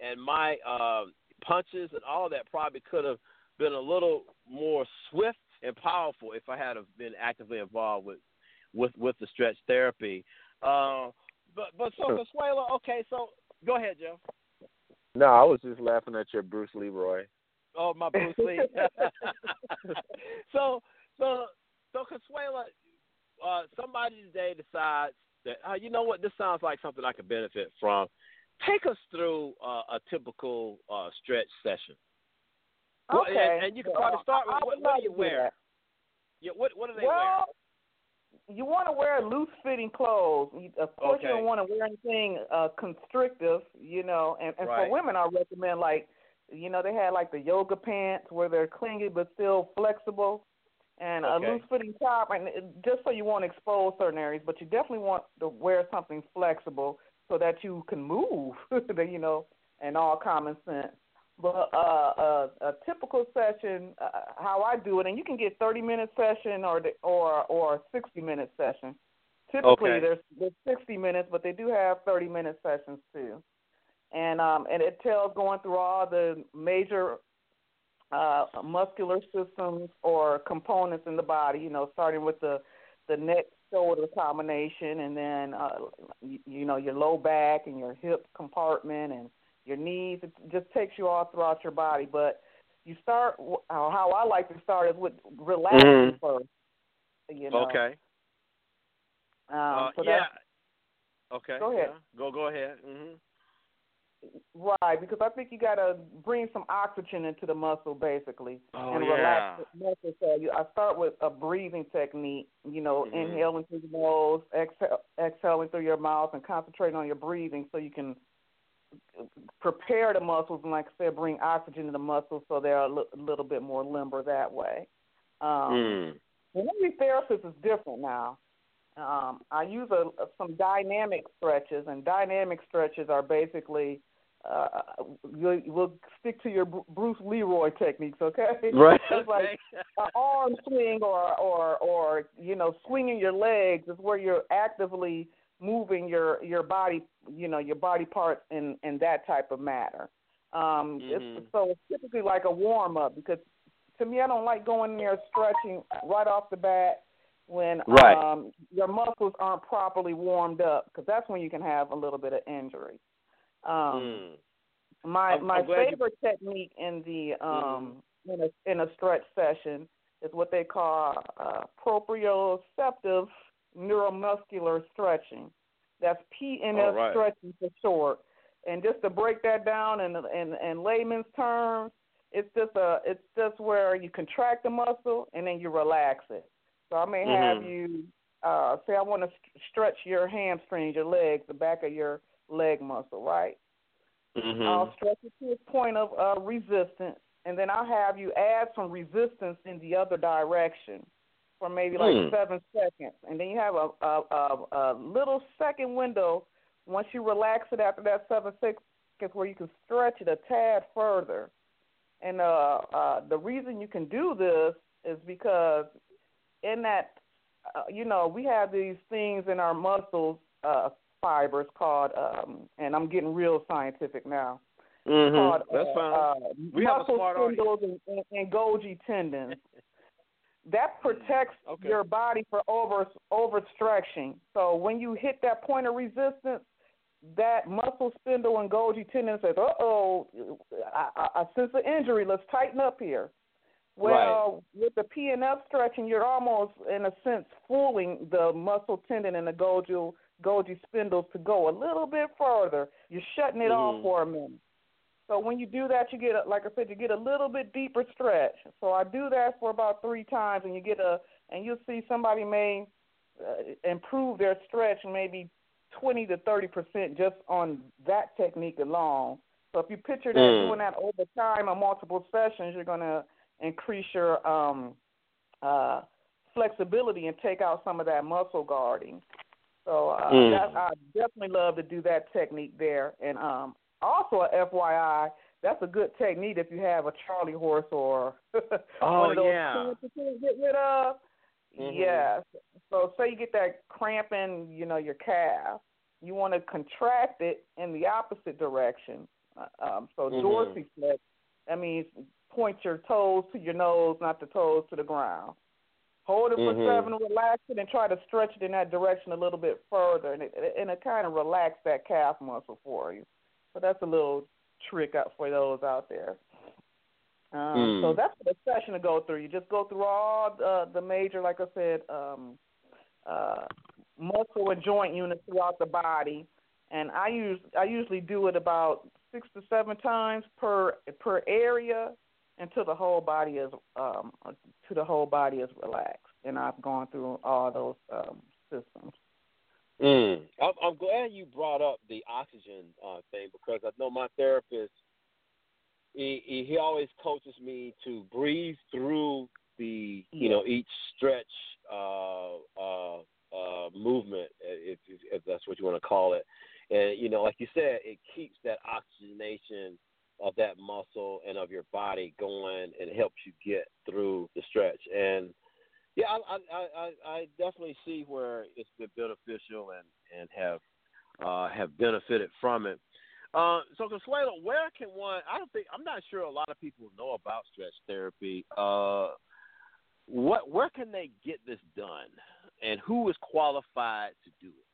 and my um, punches and all that probably could have been a little more swift and powerful if I had have been actively involved with with with the stretch therapy. Uh, but but so Consuela, okay, so go ahead, Joe. No, I was just laughing at your Bruce Leroy. Oh, my Bruce Lee. so so so Consuela, uh, somebody today decides that uh, you know what, this sounds like something I could benefit from. Take us through uh, a typical uh, stretch session. Okay. Well, and, and, you can probably start with I, I what, what do you wear? Yeah, what what do they well, wear? You want to wear loose fitting clothes. Of course, okay. you don't want to wear anything uh constrictive, you know. And, and right. for women, I recommend like, you know, they had like the yoga pants where they're clingy but still flexible, and okay. a loose fitting top, and just so you won't expose certain areas. But you definitely want to wear something flexible so that you can move, you know, and all common sense. But uh, a, a typical session, uh, how I do it, and you can get 30 minute session or the, or or 60 minute session. Typically, Okay. there's there's 60 minutes, but they do have 30 minute sessions too. And um and it tells going through all the major uh muscular systems or components in the body. You know, starting with the the neck shoulder combination, and then uh you, you know your low back and your hip compartment and your knees. It just takes you all throughout your body. But you start uh, how I like to start is with relaxing Mhm. first. You know. Okay. Um, Uh, so yeah. Okay. Go ahead. yeah. Go go ahead. Mhm. right because I think you got to bring some oxygen into the muscle basically Oh, and yeah. relax the muscle. So you, I start with a breathing technique. You know, Mhm. inhaling through your nose, exhale, exhaling through your mouth, and concentrating on your breathing so you can prepare the muscles and, like I said, bring oxygen to the muscles so they're a little bit more limber that way. Um, Mm. every therapist is different now. Um, I use a, some dynamic stretches, and dynamic stretches are basically uh, we'll, we'll stick to your Bruce Leroy techniques, okay? Right. It's like an arm swing or or or you know swinging your legs is where you're actively moving your your body, you know, your body parts in in that type of matter. Um, Mhm. it's, so it's typically like a warm up because to me, I don't like going in there stretching right off the bat when Right. um, your muscles aren't properly warmed up because that's when you can have a little bit of injury. Um, Mm. My I'm- my I'm glad you- favorite technique in the um in a in a stretch session is what they call uh, proprioceptive neuromuscular stretching. That's PNF right. stretching for short. And just to break that down in in, in layman's terms, it's just a it's just where you contract the muscle and then you relax it. So I may have Mhm. you uh, say I want to st- stretch your hamstrings, your legs, the back of your leg muscle, right? Mhm. I'll stretch it to a point of uh, resistance, and then I'll have you add some resistance in the other direction for maybe like Hmm. seven seconds, and then you have a, a, a, a little second window once you relax it after that seven seconds where you can stretch it a tad further. And uh, uh, the reason you can do this is because in that, uh, you know, we have these things in our muscles, uh, fibers called, um, and I'm getting real scientific now. Mhm. Called, That's uh, fine. Uh, We have a muscle smart audience. spindles and, and, and Golgi tendons. that protects Okay. your body for over overstretching. So when you hit that point of resistance, that muscle spindle and Golgi tendon says, "Uh oh, I, I, I sense an injury. Let's tighten up here." Well, with the PNF stretching, you're almost, in a sense, fooling the muscle tendon and the Golgi, Golgi spindles to go a little bit further. You're shutting it off Mhm. for a minute. So when you do that, you get, a, like I said, you get a little bit deeper stretch. So I do that for about three times, and you get a, and you'll see somebody may uh, improve their stretch maybe 20 to 30 percent just on that technique alone. So if you picture that Mm. doing that over time on multiple sessions, you're going to increase your um, uh, flexibility and take out some of that muscle guarding. So uh, Mm. that, I definitely love to do that technique there. And um, also, a FYI, that's a good technique if you have a Charlie horse or Oh, one of those yeah. you can get rid of. Mhm. Yes. So say you get that cramp in, you know, your calf. You want to contract it in the opposite direction. Uh, Um, so Mhm. dorsiflex. That means point your toes to your nose, not the toes to the ground. Hold it for Mhm. seven, relax it, and try to stretch it in that direction a little bit further, and it and it kind of relax that calf muscle for you. So that's a little trick out for those out there. Um, So Mm. that's the session to go through. You just go through all the, the major, like I said, um, uh, muscle and joint units throughout the body, and I use I usually do it about six to seven times per per area until the whole body is um to the whole body is relaxed. and I've gone through all those um, systems. Mm. I'm, I'm glad you brought up the oxygen uh, thing because I know my therapist. He, he always coaches me to breathe through the you know each stretch uh, uh, uh, movement, if, if, if that's what you want to call it. And you know, like you said, it keeps that oxygenation of that muscle and of your body going, and helps you get through the stretch. And yeah, I I I, I definitely see where it's been beneficial and and have uh, have benefited from it. Uh, so Consuelo, where can one? I don't think I'm not sure a lot of people know about stretch therapy. Uh, what where can they get this done, and who is qualified to do it?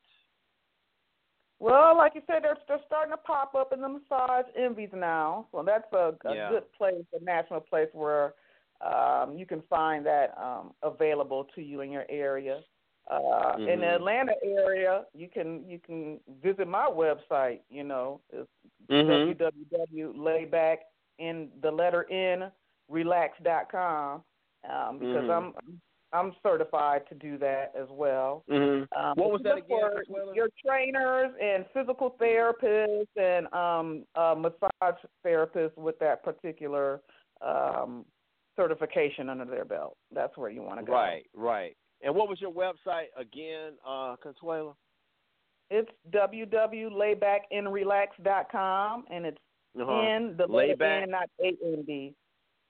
Well, like you said, they're they're starting to pop up in the massage envies now, so that's a, a Yeah. good place, a national place where um, you can find that um, available to you in your area. Uh, In the Mhm. Atlanta area, you can you can visit my website. You know, it's Mhm. www.layback in the letter n relax.com um, because Mhm. I'm I'm certified to do that as well. Mm-hmm. Um, what was that again? for Your trainers and physical therapists and um, uh, massage therapists with that particular um, certification under their belt. That's where you want to go. Right, right. And what was your website again, uh, Consuelo? It's www.laybackinrelax.com and it's Uh-huh. in the Layback. N, not A N D.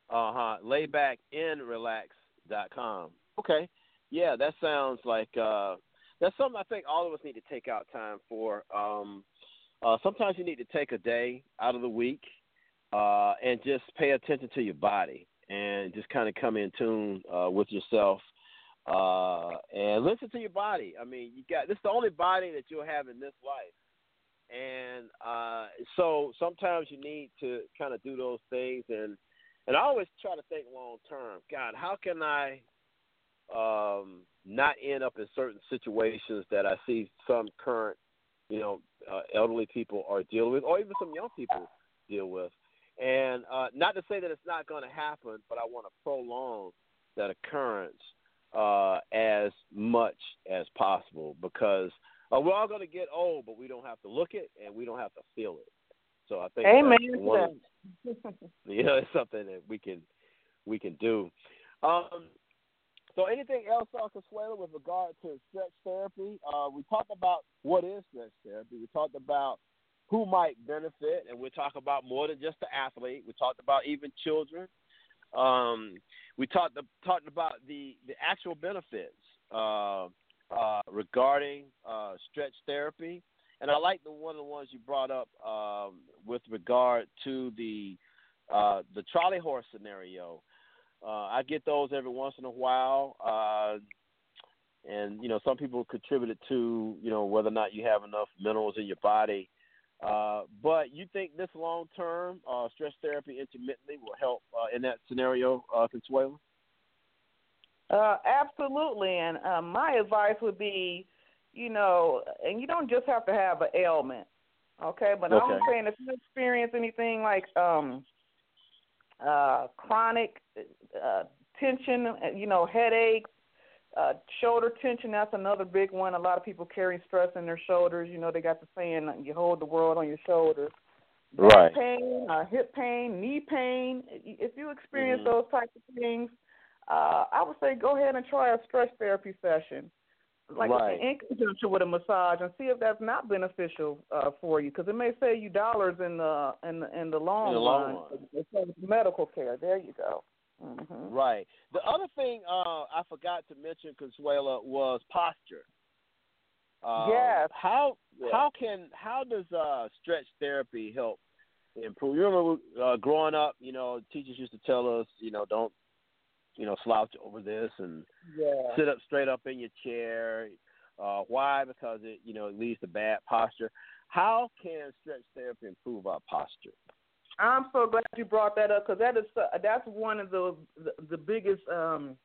Uh huh. Laybackinrelax.com. Okay. Yeah, that sounds like uh, that's something I think all of us need to take out time for. Um, uh, sometimes you need to take a day out of the week uh, and just pay attention to your body and just kind of come in tune uh, with yourself uh, and listen to your body. I mean, you got this is the only body that you'll have in this life. And uh, so sometimes you need to kind of do those things and and I always try to think long term. God, how can I um, not end up in certain situations that I see some current, you know, uh, elderly people are dealing with, or even some young people deal with. And uh, not to say that it's not going to happen, but I want to prolong that occurrence uh, as much as possible because uh, we're all going to get old, but we don't have to look it and we don't have to feel it. So I think Amen. that's one you know, it's something that we can we can do. Um, so, anything else, Consuelo, with regard to stretch therapy? Uh, we talked about what is stretch therapy. We talked about who might benefit, and we talked about more than just the athlete. We talked about even children. Um, we talked talked about the the actual benefits uh, uh, regarding uh, stretch therapy. And I like the one of the ones you brought up um, with regard to the uh, the Charlie horse scenario. Uh, I get those every once in a while, uh, and you know some people contribute to you know whether or not you have enough minerals in your body. Uh, but you think this long term uh, stretch therapy intermittently will help uh, in that scenario, uh, Consuelo? Uh, absolutely, and uh, my advice would be, you know, and you don't just have to have an ailment, okay? But I'm saying if you experience anything like um, uh, chronic uh, tension, you know, headaches, uh, shoulder tension, that's another big one. A lot of people carry stress in their shoulders. You know, they got the saying, "You hold the world on your shoulders." Back Right. pain, uh, hip pain, knee pain. If you experience Mhm. those types of things, uh, I would say go ahead and try a stretch therapy session, like Right. in conjunction with a massage, and see if that's not beneficial uh, for you, because it may save you dollars in the in the, in the long In the long run. run. As far as medical care, there you go. Hmm Right. The other thing uh, I forgot to mention, Consuela, was posture. Uh, Yes. How Yes. how can how does uh, stretch therapy help improve? You remember uh, growing up, you know, teachers used to tell us, you know, don't you know slouch over this and Yeah. sit up straight up in your chair. Uh, why? Because it you know it leads to bad posture. How can stretch therapy improve our posture? I'm so glad you brought that up because that is that's one of the the, the biggest um,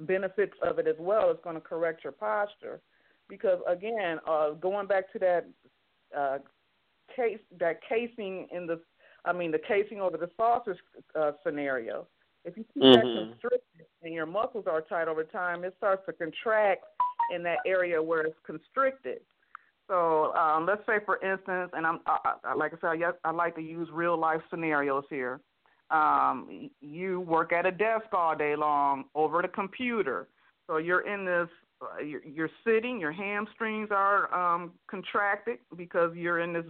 benefits of it as well. It's going to correct your posture because again, uh, going back to that uh, case that casing in the I mean the casing over the saucer uh, scenario. If you keep Mhm. that constricted and your muscles are tight over time, it starts to contract in that area where it's constricted. So um, let's say, for instance, and I'm I, I, like I said, I, I like to use real life scenarios here. Um, you work at a desk all day long over the computer, so you're in this. Uh, you're, you're sitting. Your hamstrings are um, contracted because you're in this.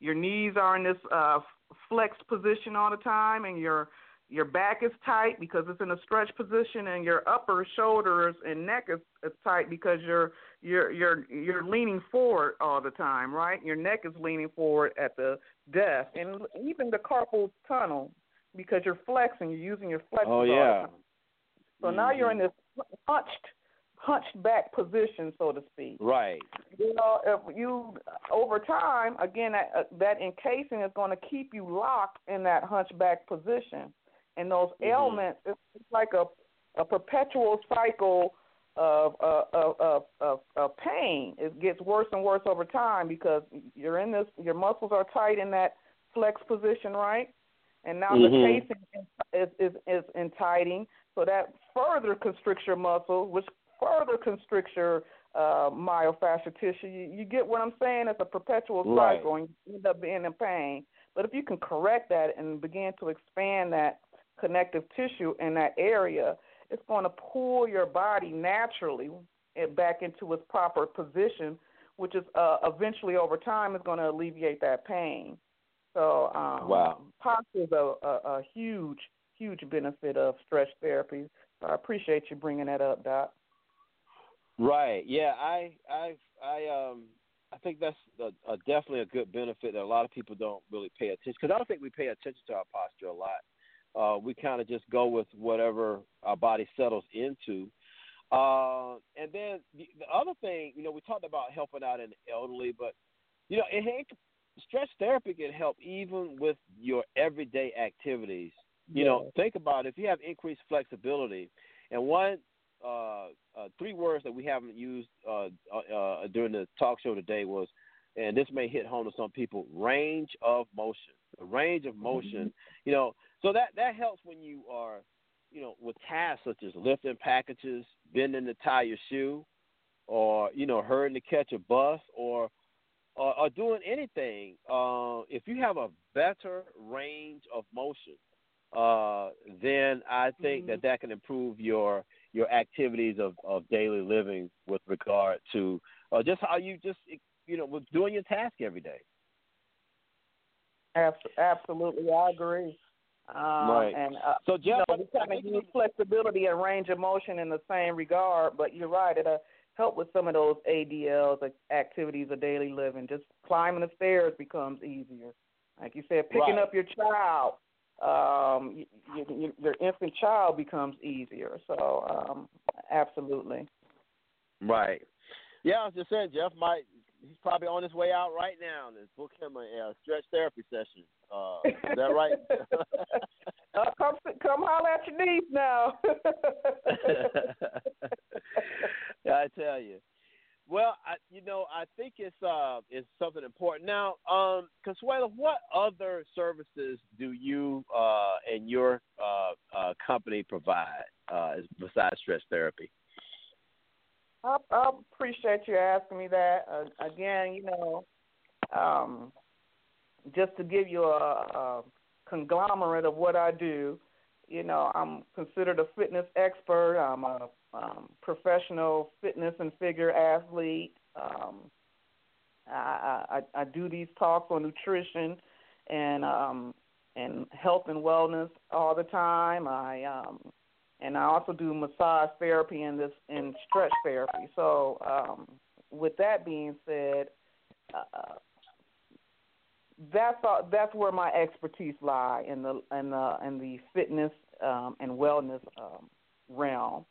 Your knees are in this uh, flexed position all the time, and your your back is tight because it's in a stretch position, and your upper shoulders and neck is, is tight because you're you're you're you're leaning forward all the time, right? Your neck is leaning forward at the desk, and even the carpal tunnel because you're flexing, you're using your flexors. Oh all the yeah. time. So now you're in this hunched hunched back position, so to speak. Right. You know, if you over time, again, that, uh, that encasing is going to keep you locked in that hunchback position, and those Mhm. ailments, it's, like a a perpetual cycle of, of of of of pain. It gets worse and worse over time because you're in this. Your muscles are tight in that flex position, right? And now Mhm. the casing is is is entighting, so that further constricts your muscle, which further constricts your uh, myofascial tissue. You, you get what I'm saying? It's a perpetual Right. cycle, and you end up being in pain. But if you can correct that and begin to expand that connective tissue in that area, it's going to pull your body naturally back into its proper position, which is uh, eventually over time is going to alleviate that pain. So, um, Wow. posture is a, a, a huge, huge benefit of stretch therapy. So I appreciate you bringing that up, Doc. Right. Yeah. I. I. I. Um. I think that's a, a definitely a good benefit that a lot of people don't really pay attention because I don't think we pay attention to our posture a lot. Uh, we kind of just go with whatever our body settles into. Uh, and then the, the other thing, you know, we talked about helping out in the elderly, but you know, it, stretch therapy can help even with your everyday activities. You know, think about it. if you have increased flexibility, and one uh, uh, three words that we haven't used uh, uh, uh, during the talk show today was, and this may hit home to some people, range of motion. The range of motion, you know, so that that helps when you are, you know, with tasks such as lifting packages, bending to tie your shoe, or you know, hurrying to catch a bus, or or, or doing anything. Uh, if you have a better range of motion, uh, then I think that that can improve your your activities of, of daily living with regard to uh, just how you just you know with doing your task every day. Absolutely, I agree. Um, Right. And uh, So, you know, Jeff, we kind of use flexibility and range of motion in the same regard, but you're right. It'll help with some of those ADLs, like activities of daily living. Just climbing the stairs becomes easier. Like you said, picking Right. up your child, um, y y y your infant child becomes easier. So, um, absolutely. Right. Yeah, I was just saying, Jeff might he's probably on his way out right now. Let's book him a uh, stretch therapy session. Uh, is that right? Uh, come, come holler at your niece now. I tell you. Well, I, you know, I think it's uh, it's something important. Now, um, Consuelo, what other services do you uh, and your uh, uh, company provide uh, besides stress therapy? I, I appreciate you asking me that. Uh, again, you know, um, just to give you a, a conglomerate of what I do, you know, I'm considered a fitness expert. I'm a um, professional fitness and figure athlete. Um, I, I, I do these talks on nutrition and um, and health and wellness all the time. I um, and I also do massage therapy and this and stretch therapy. So, um, with that being said, uh, that's all, that's where my expertise lie in the in the in the fitness um, and wellness um, realm.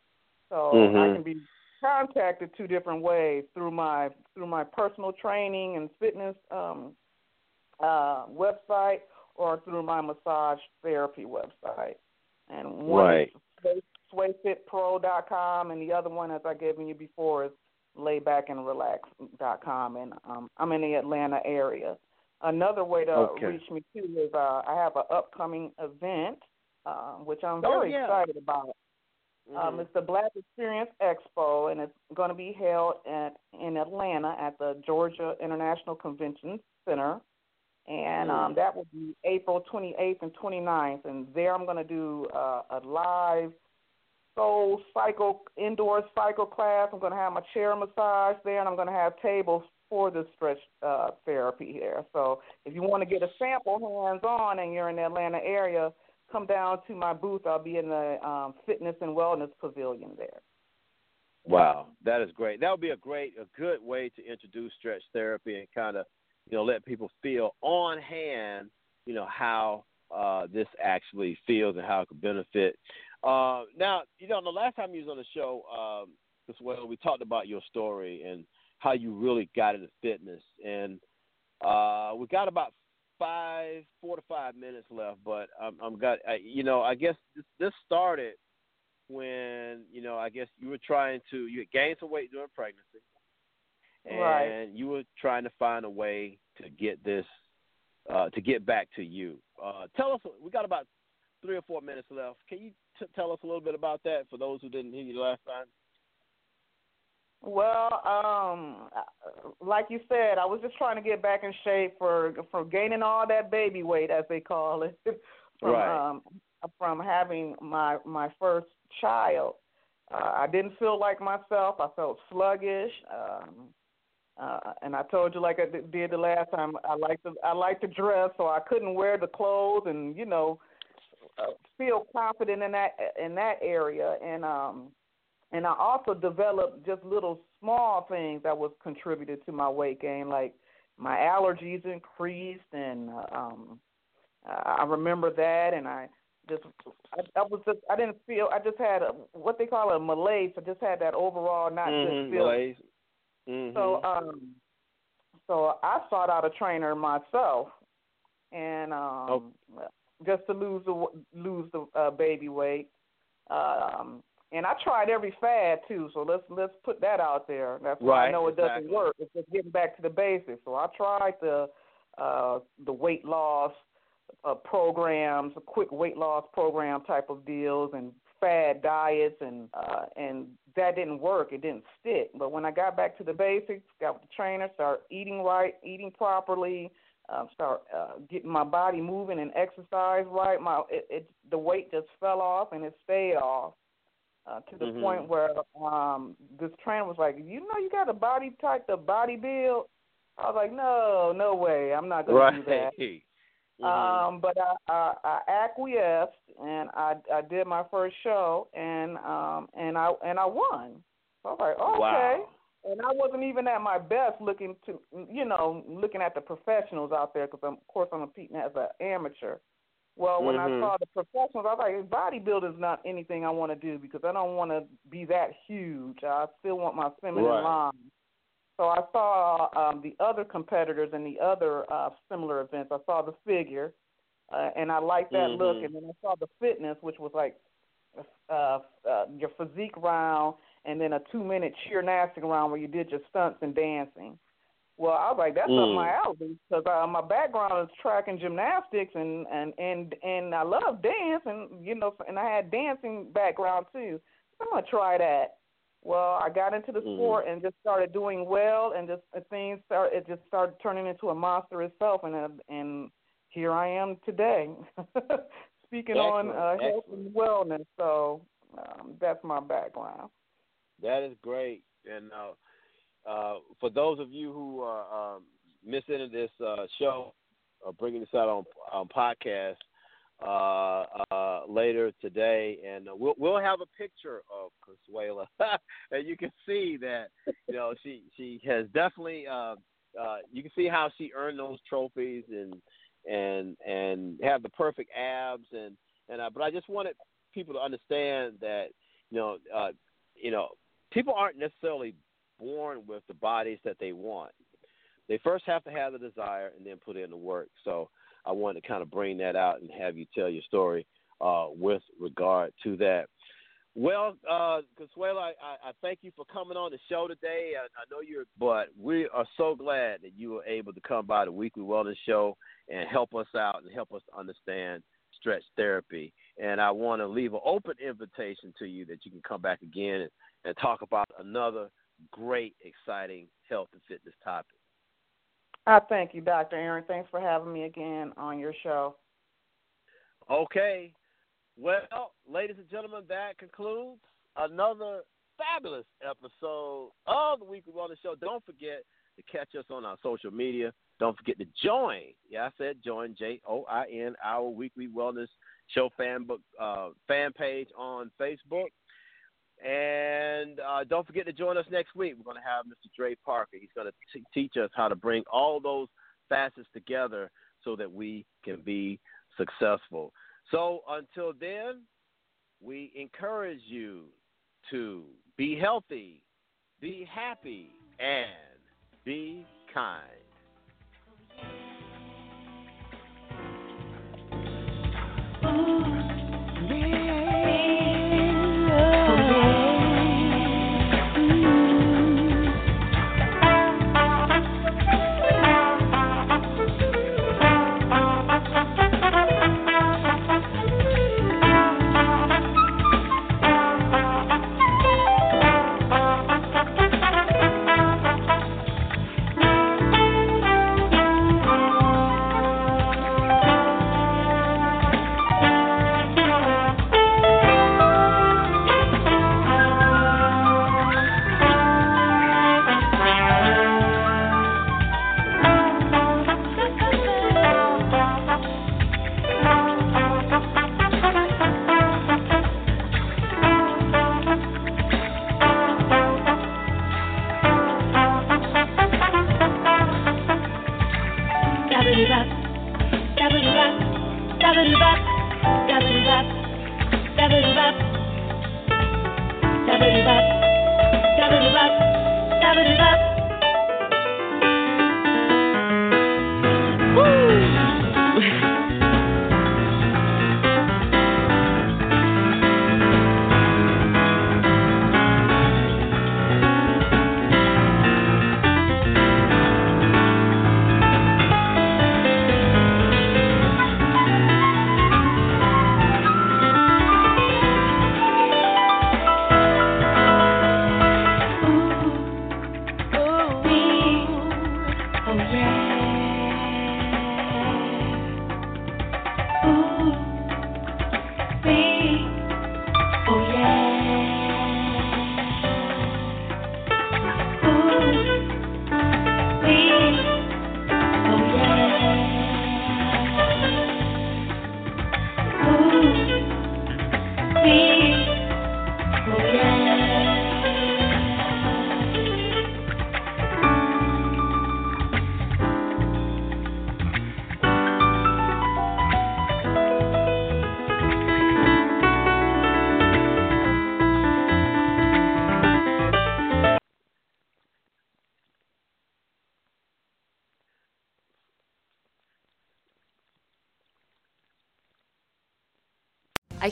So I Mhm. can be contacted two different ways through my through my personal training and fitness um, uh, website or through my massage therapy website. And one Right. is swayfitpro.com, and the other one, as I given you before, is laybackandrelax.com. And um, I'm in the Atlanta area. Another way to Okay. reach me too is uh, I have an upcoming event uh, which I'm Oh, very yeah. excited about. Um, Mhm. it's the Black Experience Expo, and it's going to be held at in Atlanta at the Georgia International Convention Center, and um, Mm. that will be April 28th and 29th. And there, I'm going to do uh, a live soul cycle indoor cycle class. I'm going to have my chair massage there, and I'm going to have tables for the stretch uh, therapy here. So if you want to get a sample hands on, and you're in the Atlanta area come down to my booth. I'll be in the um, fitness and wellness pavilion there. Wow, that is great. That would be a great, a good way to introduce stretch therapy and kind of, you know, let people feel on hand, you know, how uh, this actually feels and how it could benefit. Uh, now, you know, the last time you was on the show, um, as well, we talked about your story and how you really got into fitness, and uh, we got about five, four to five minutes left, but I'm, I'm got, I, you know, I guess this, this started when you know I guess you were trying to you had gained some weight during pregnancy, and Right. you were trying to find a way to get this uh, to get back to you. Uh, tell us, we got about three or four minutes left. Can you t- tell us a little bit about that for those who didn't hear you last time? Well, um, like you said, I was just trying to get back in shape for for gaining all that baby weight, as they call it, from Right. um, from having my my first child. Uh, I didn't feel like myself. I felt sluggish. Um, uh, and I told you, like I did the last time, I like to I like to dress, so I couldn't wear the clothes, and you know, uh, feel confident in that in that area. And um, and I also developed just little small things that was contributed to my weight gain, like my allergies increased, and uh, um, I remember that, and I just I, I was just I didn't feel I just had a, what they call a malaise. I just had that overall not Mhm, good feeling. Mhm. So um, so I sought out a trainer myself, and um, just to lose the lose the uh, baby weight. Um, and I tried every fad too, so let's let's put that out there. That's why I know it doesn't work. It's just getting back to the basics. So I tried the uh, the weight loss uh, programs, a quick weight loss program type of deals, and fad diets, and uh, and that didn't work. It didn't stick. But when I got back to the basics, got with the trainer, start eating right, eating properly, uh, start uh, getting my body moving and exercise right, my it, it the weight just fell off and it stayed off. Uh, to the Mhm. point where um this trainer was like, you know, you got a body type to body build. I was like, no, no way, I'm not gonna Right. do that. Mhm. Um, but I, I, I acquiesced and I, I did my first show and um and I and I won. So I was like, okay. Wow. And I wasn't even at my best looking to, you know, looking at the professionals out there because of course I'm competing as an amateur. Well, when Mhm. I saw the professionals, I was like, bodybuilding is not anything I want to do because I don't want to be that huge. I still want my feminine Right. line. So I saw um, the other competitors in the other uh, similar events. I saw the figure, uh, and I liked that look. Mhm. And then I saw the fitness, which was like uh, uh, your physique round, and then a two-minute cheer nastic round where you did your stunts and dancing. Well, I was like, that's up Mm. my alley because uh, my background is track and gymnastics, and and and and I love dance, and you know, and I had dancing background too. So I'm gonna try that. Well, I got into the Mhm. sport and just started doing well, and just and things start. It just started turning into a monster itself, and uh, and here I am today, speaking on uh, health and wellness. So um, that's my background. That is great. And uh, uh, for those of you who are um, missing this uh, show, or bringing this out on on podcast uh, uh, later today, and uh, we'll we'll have a picture of Consuela, and you can see that you know she she has definitely. Uh, uh, you can see how she earned those trophies and and and have the perfect abs and and uh, but I just wanted people to understand that you know uh, you know people aren't necessarily born with the bodies that they want. They first have to have the desire and then put in the work. So I wanted to kind of bring that out and have you tell your story uh, with regard to that. Well, uh, I I thank you for coming on the show today. I, I know you're, but we are so glad that you were able to come by the Weekly Wellness Show and help us out and help us understand stretch therapy. And I want to leave an open invitation to you that you can come back again and, and talk about another great, exciting health and fitness topic. I thank you, Dr. Aaron. Thanks for having me again on your show. Okay. Well, ladies and gentlemen, that concludes another fabulous episode of the Weekly Wellness Show. Don't forget to catch us on our social media. Don't forget to join. Yeah, I said join J O I N our Weekly Wellness Show fan book uh, fan page on Facebook. And uh, don't forget to join us next week. We're going to have Mr. Dre Parker. He's going to teach us how to bring all those facets together so that we can be successful. So until then, we encourage you to be healthy, be happy, and be kind. I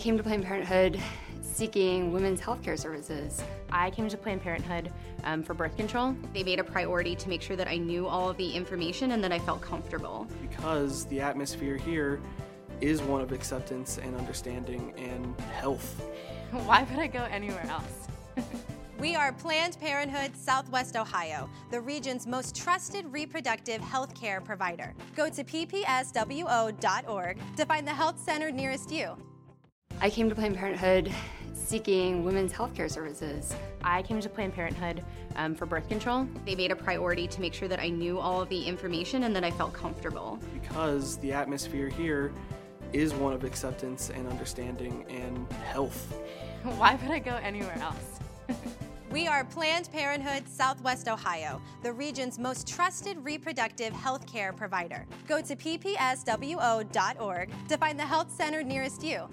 came to Planned Parenthood seeking women's healthcare services. I came to Planned Parenthood um, for birth control. They made a priority to make sure that I knew all of the information and that I felt comfortable. Because the atmosphere here is one of acceptance and understanding and health. Why would I go anywhere else? We are Planned Parenthood Southwest Ohio, the region's most trusted reproductive health care provider. Go to ppswo.org to find the health center nearest you. I came to Planned Parenthood seeking women's healthcare services. I came to Planned Parenthood um, for birth control. They made a priority to make sure that I knew all of the information and that I felt comfortable. Because the atmosphere here is one of acceptance and understanding and health. Why would I go anywhere else? We are Planned Parenthood Southwest Ohio, the region's most trusted reproductive health care provider. Go to ppswo.org to find the health center nearest you.